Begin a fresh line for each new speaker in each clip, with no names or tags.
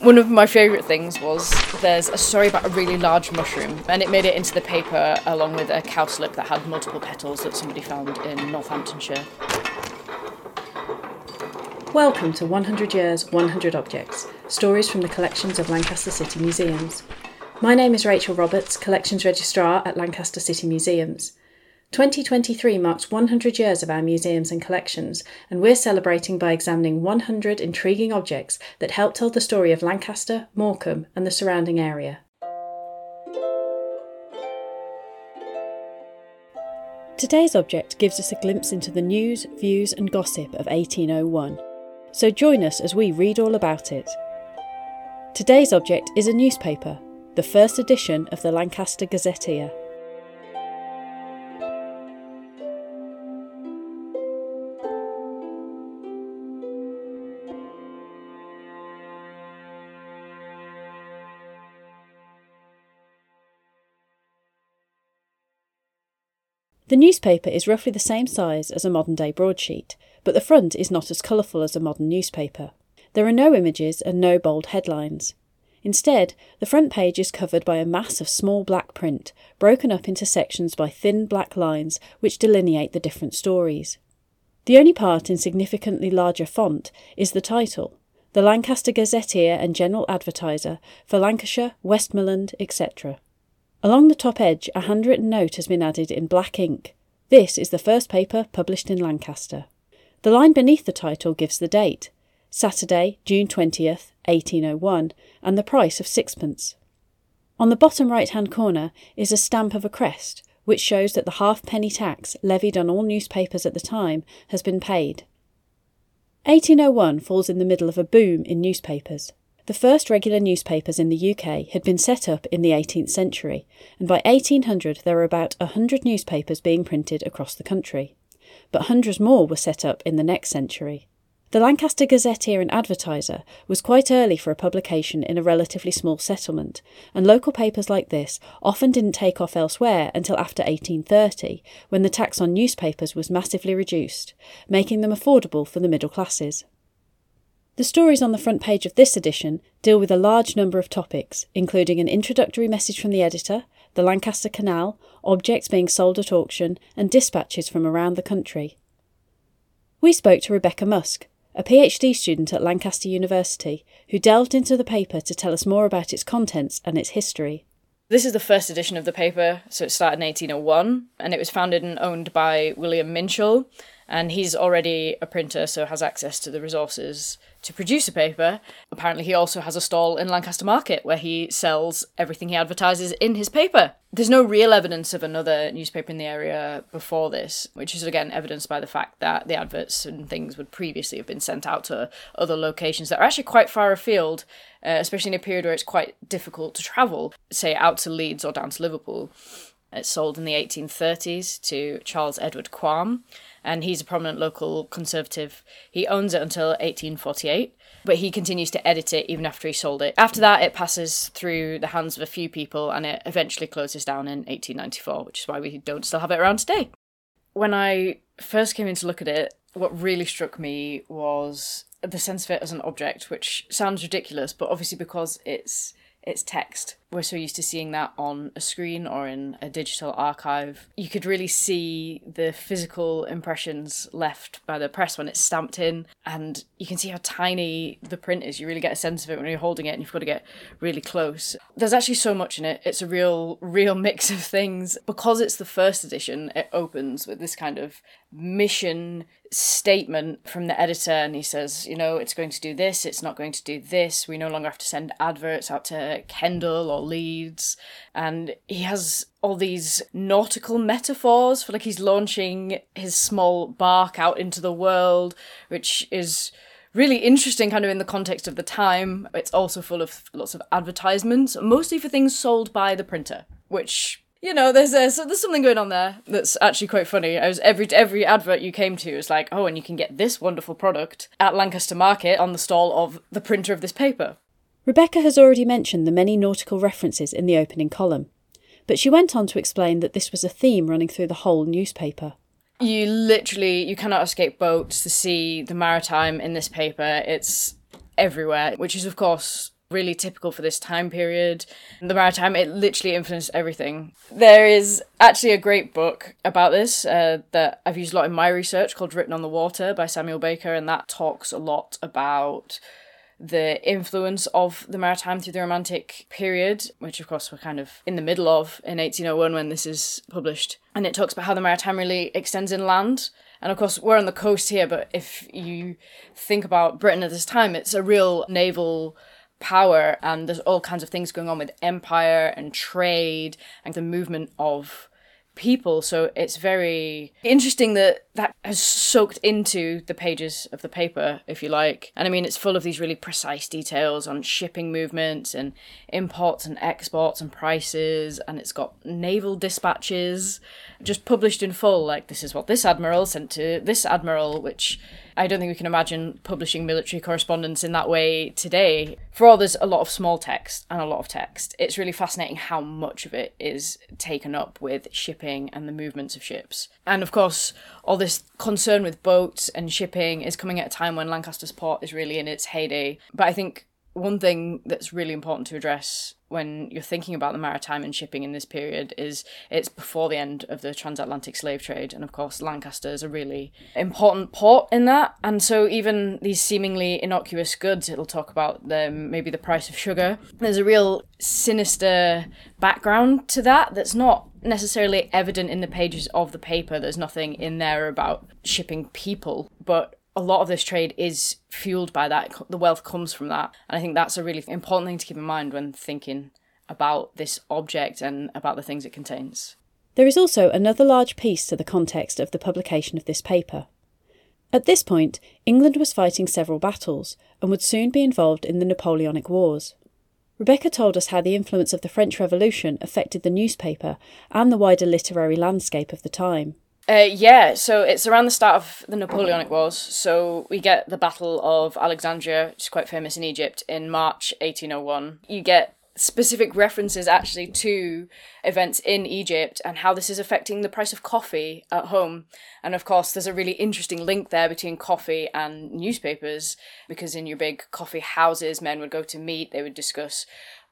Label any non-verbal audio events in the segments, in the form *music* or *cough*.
One of my favourite things was there's a story about a really large mushroom, and it made it into the paper along with a cowslip that had multiple petals that somebody found in Northamptonshire.
Welcome to 100 Years, 100 Objects stories from the collections of Lancaster City Museums. My name is Rachel Roberts, Collections Registrar at Lancaster City Museums. 2023 marks 100 years of our museums and collections, and we're celebrating by examining 100 intriguing objects that help tell the story of Lancaster, Morecambe, and the surrounding area. Today's object gives us a glimpse into the news, views, and gossip of 1801. So join us as we read all about it. Today's object is a newspaper, the first edition of the Lancaster Gazetteer. The newspaper is roughly the same size as a modern day broadsheet, but the front is not as colourful as a modern newspaper. There are no images and no bold headlines. Instead, the front page is covered by a mass of small black print, broken up into sections by thin black lines which delineate the different stories. The only part in significantly larger font is the title, the Lancaster Gazetteer and General Advertiser for Lancashire, Westmoreland, etc. Along the top edge, a handwritten note has been added in black ink. This is the first paper published in Lancaster. The line beneath the title gives the date Saturday, June 20th, 1801, and the price of sixpence. On the bottom right hand corner is a stamp of a crest, which shows that the halfpenny tax levied on all newspapers at the time has been paid. 1801 falls in the middle of a boom in newspapers. The first regular newspapers in the UK had been set up in the 18th century, and by 1800 there were about 100 newspapers being printed across the country. But hundreds more were set up in the next century. The Lancaster Gazetteer and Advertiser was quite early for a publication in a relatively small settlement, and local papers like this often didn't take off elsewhere until after 1830, when the tax on newspapers was massively reduced, making them affordable for the middle classes. The stories on the front page of this edition deal with a large number of topics, including an introductory message from the editor, the Lancaster Canal, objects being sold at auction, and dispatches from around the country. We spoke to Rebekah Musk, a PhD student at Lancaster University, who delved into the paper to tell us more about its contents and its history.
This is the first edition of the paper, so it started in 1801, and it was founded and owned by William Minshall, and he's already a printer, so has access to the resources to produce a paper. Apparently, he also has a stall in Lancaster Market where he sells everything he advertises in his paper. There's no real evidence of another newspaper in the area before this, which is again evidenced by the fact that the adverts and things would previously have been sent out to other locations that are actually quite far afield, uh, especially in a period where it's quite difficult to travel, say out to Leeds or down to Liverpool. It's sold in the 1830s to Charles Edward Quam, and he's a prominent local conservative. He owns it until 1848, but he continues to edit it even after he sold it. After that, it passes through the hands of a few people and it eventually closes down in 1894, which is why we don't still have it around today. When I first came in to look at it, what really struck me was the sense of it as an object, which sounds ridiculous, but obviously because it's it's text. We're so used to seeing that on a screen or in a digital archive. You could really see the physical impressions left by the press when it's stamped in, and you can see how tiny the print is. You really get a sense of it when you're holding it, and you've got to get really close. There's actually so much in it. It's a real, real *laughs* mix of things. Because it's the first edition, it opens with this kind of mission statement from the editor and he says you know it's going to do this it's not going to do this we no longer have to send adverts out to kendal or leeds and he has all these nautical metaphors for like he's launching his small bark out into the world which is really interesting kind of in the context of the time it's also full of lots of advertisements mostly for things sold by the printer which you know, there's a, so there's something going on there that's actually quite funny. I was every every advert you came to was like, oh, and you can get this wonderful product at Lancaster Market on the stall of the printer of this paper.
Rebekah has already mentioned the many nautical references in the opening column, but she went on to explain that this was a theme running through the whole newspaper.
You literally you cannot escape boats, the sea, the maritime in this paper. It's everywhere, which is of course really typical for this time period. The maritime, it literally influenced everything. There is actually a great book about this uh, that I've used a lot in my research called Written on the Water by Samuel Baker, and that talks a lot about the influence of the maritime through the Romantic period, which of course we're kind of in the middle of in 1801 when this is published. And it talks about how the maritime really extends inland. And of course, we're on the coast here, but if you think about Britain at this time, it's a real naval power, and there's all kinds of things going on with empire and trade and the movement of people. So it's very interesting that that has soaked into the pages of the paper, if you like. And I mean, it's full of these really precise details on shipping movements and imports and exports and prices. And it's got naval dispatches just published in full. Like, this is what this admiral sent to this admiral, which I don't think we can imagine publishing military correspondence in that way today. For all there's a lot of small text and a lot of text, it's really fascinating how much of it is taken up with shipping and the movements of ships. And of course, all this concern with boats and shipping is coming at a time when Lancaster's port is really in its heyday. But I think one thing that's really important to address when you're thinking about the maritime and shipping in this period is it's before the end of the transatlantic slave trade. And of course lancaster is a really important port in that. And so even these seemingly innocuous goods it'll talk about the maybe the price of sugar. There's a real sinister background to that that's not necessarily evident in the pages of the paper. There's nothing in there about shipping people. But a lot of this trade is fueled by that. The wealth comes from that. And I think that's a really important thing to keep in mind when thinking about this object and about the things it contains.
There is also another large piece to the context of the publication of this paper. At this point, England was fighting several battles and would soon be involved in the Napoleonic Wars. Rebekah told us how the influence of the French Revolution affected the newspaper and the wider literary landscape of the time.
Uh, yeah, so it's around the start of the Napoleonic Wars. So we get the Battle of Alexandria, which is quite famous in Egypt, in March 1801. You get specific references actually to events in Egypt and how this is affecting the price of coffee at home. And of course, there's a really interesting link there between coffee and newspapers because in your big coffee houses, men would go to meet, they would discuss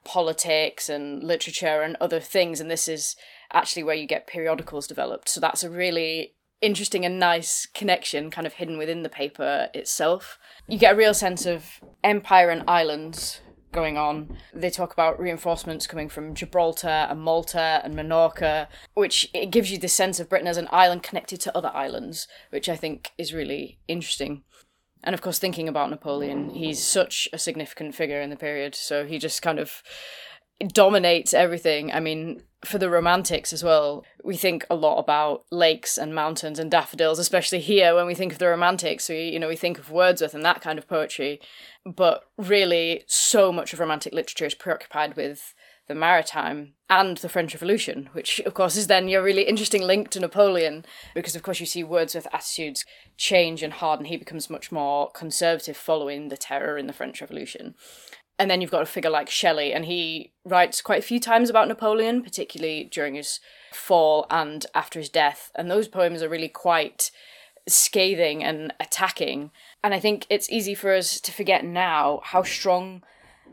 politics and literature and other things. And this is actually where you get periodicals developed. So that's a really interesting and nice connection kind of hidden within the paper itself. You get a real sense of empire and islands going on. They talk about reinforcements coming from Gibraltar and Malta and Minorca, which it gives you the sense of Britain as an island connected to other islands, which I think is really interesting. And of course, thinking about Napoleon, he's such a significant figure in the period, so he just kind of dominates everything. I mean, for the romantics as well, we think a lot about lakes and mountains and daffodils, especially here when we think of the romantics. We, you know, we think of Wordsworth and that kind of poetry, but really, so much of romantic literature is preoccupied with the maritime and the French Revolution, which of course is then your really interesting link to Napoleon, because of course you see Wordsworth's attitudes change and harden. He becomes much more conservative following the terror in the French Revolution and then you've got a figure like Shelley, and he writes quite a few times about Napoleon, particularly during his fall and after his death. And those poems are really quite scathing and attacking. And I think it's easy for us to forget now how strong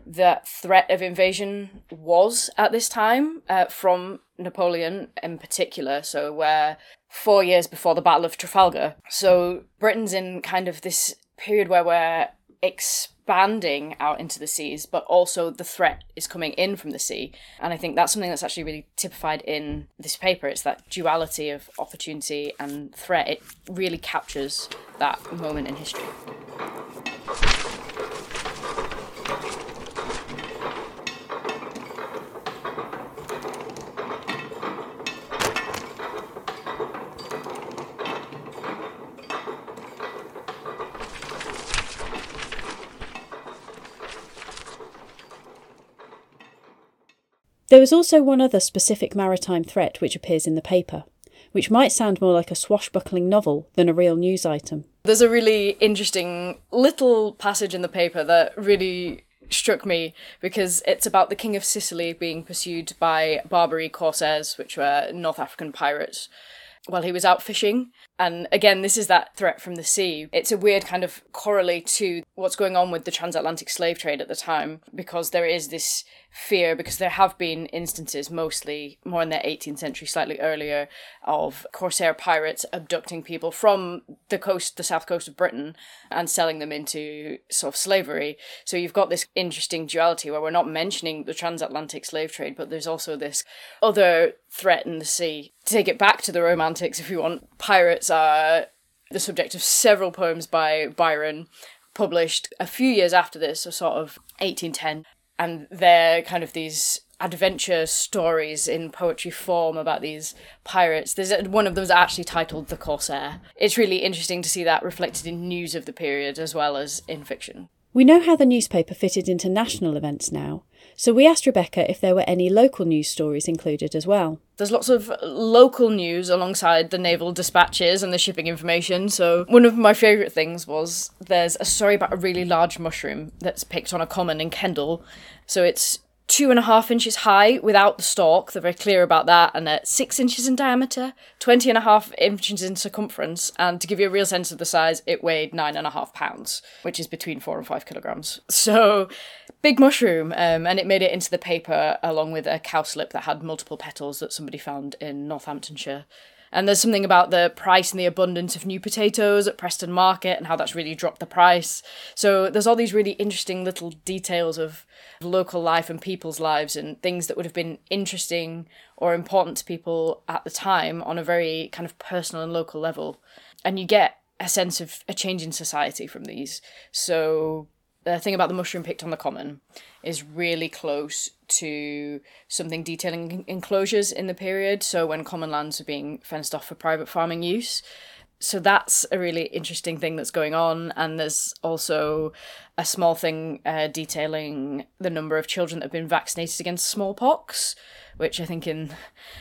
the threat of invasion was at this time uh, from Napoleon in particular. So, where four years before the Battle of Trafalgar. So, Britain's in kind of this period where we're expanding out into the seas, but also the threat is coming in from the sea. And I think that's something that's actually really typified in this paper. It's that duality of opportunity and threat. It really captures that moment in history.
There is also one other specific maritime threat which appears in the paper, which might sound more like a swashbuckling novel than a real news item.
There's a really interesting little passage in the paper that really struck me because it's about the King of Sicily being pursued by Barbary corsairs, which were North African pirates, while he was out fishing. And again, this is that threat from the sea. It's a weird kind of correlate to what's going on with the transatlantic slave trade at the time, because there is this fear, because there have been instances, mostly more in the 18th century, slightly earlier, of corsair pirates abducting people from the coast, the south coast of Britain, and selling them into sort of slavery. So you've got this interesting duality where we're not mentioning the transatlantic slave trade, but there's also this other threat in the sea. To take it back to the Romantics, if you want, pirates are uh, the subject of several poems by Byron, published a few years after this, so sort of 1810. And they're kind of these adventure stories in poetry form about these pirates. There's one of them's actually titled The Corsair. It's really interesting to see that reflected in news of the period as well as in fiction.
We know how the newspaper fitted into national events now, so we asked Rebekah if there were any local news stories included as well.
There's lots of local news alongside the naval dispatches and the shipping information. So, one of my favourite things was there's a story about a really large mushroom that's picked on a common in Kendal. So, it's two and a half inches high without the stalk. They're very clear about that. And at six inches in diameter, 20 and a half inches in circumference. And to give you a real sense of the size, it weighed nine and a half pounds, which is between four and five kilograms. *laughs* So big mushroom. Um, and it made it into the paper along with a cowslip that had multiple petals that somebody found in Northamptonshire. And there's something about the price and the abundance of new potatoes at Preston Market and how that's really dropped the price. So there's all these really interesting little details of local life and people's lives and things that would have been interesting or important to people at the time on a very kind of personal and local level. And you get a sense of a change in society from these. So the thing about the mushroom picked on the common is really close to something detailing enclosures in the period. So when common lands are being fenced off for private farming use. So that's a really interesting thing that's going on. And there's also a small thing uh, detailing the number of children that have been vaccinated against smallpox which I think in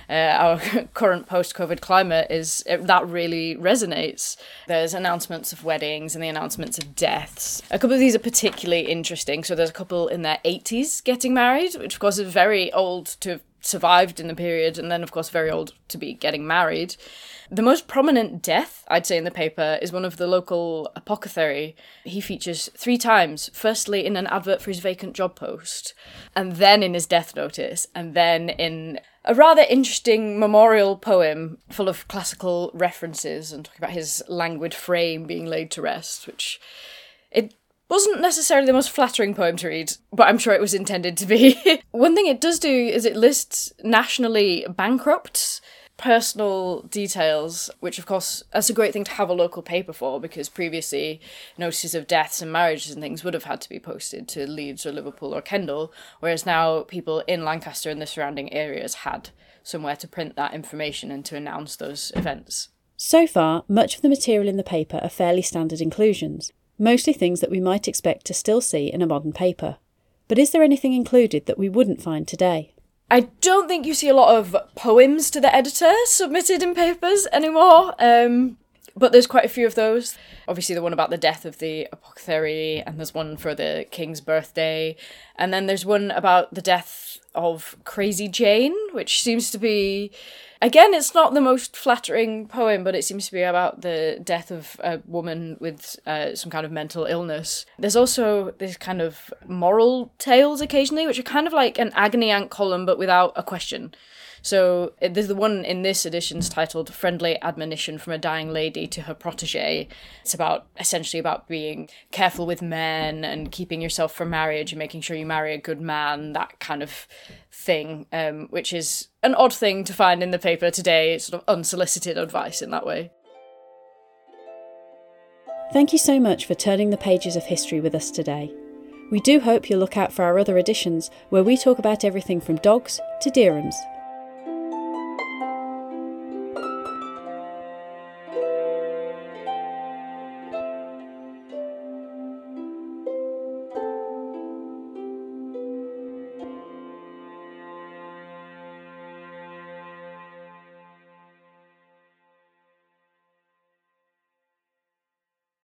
uh, our *laughs* current post-COVID climate is it, that really resonates. There's announcements of weddings and the announcements of deaths. A couple of these are particularly interesting. So there's a couple in their 80s getting married, which of course is very old to survived in the period, and then of course very old to be getting married. The most prominent death, I'd say, in the paper is one of the local apothecary. He features three times firstly in an advert for his vacant job post, and then in his death notice, and then in a rather interesting memorial poem full of classical references and talking about his languid frame being laid to rest, which it wasn't necessarily the most flattering poem to read, but I'm sure it was intended to be. *laughs* One thing it does do is it lists nationally bankrupt personal details, which of course that's a great thing to have a local paper for because previously notices of deaths and marriages and things would have had to be posted to Leeds or Liverpool or Kendal, whereas now people in Lancaster and the surrounding areas had somewhere to print that information and to announce those events.
So far, much of the material in the paper are fairly standard inclusions, mostly things that we might expect to still see in a modern paper. But is there anything included that we wouldn't find today?
I don't think you see a lot of poems to the editor submitted in papers anymore. Um, but there's quite a few of those. Obviously, the one about the death of the apothecary, and there's one for the king's birthday, and then there's one about the death of Crazy Jane, which seems to be Again, it's not the most flattering poem, but it seems to be about the death of a woman with uh, some kind of mental illness. There's also this kind of moral tales occasionally, which are kind of like an agony aunt column, but without a question. So there's the one in this edition's titled "Friendly Admonition from a Dying Lady to Her Protege." It's about essentially about being careful with men and keeping yourself for marriage and making sure you marry a good man. That kind of thing, um, which is an odd thing to find in the paper today. Sort of unsolicited advice in that way.
Thank you so much for turning the pages of history with us today. We do hope you'll look out for our other editions where we talk about everything from dogs to dirhams.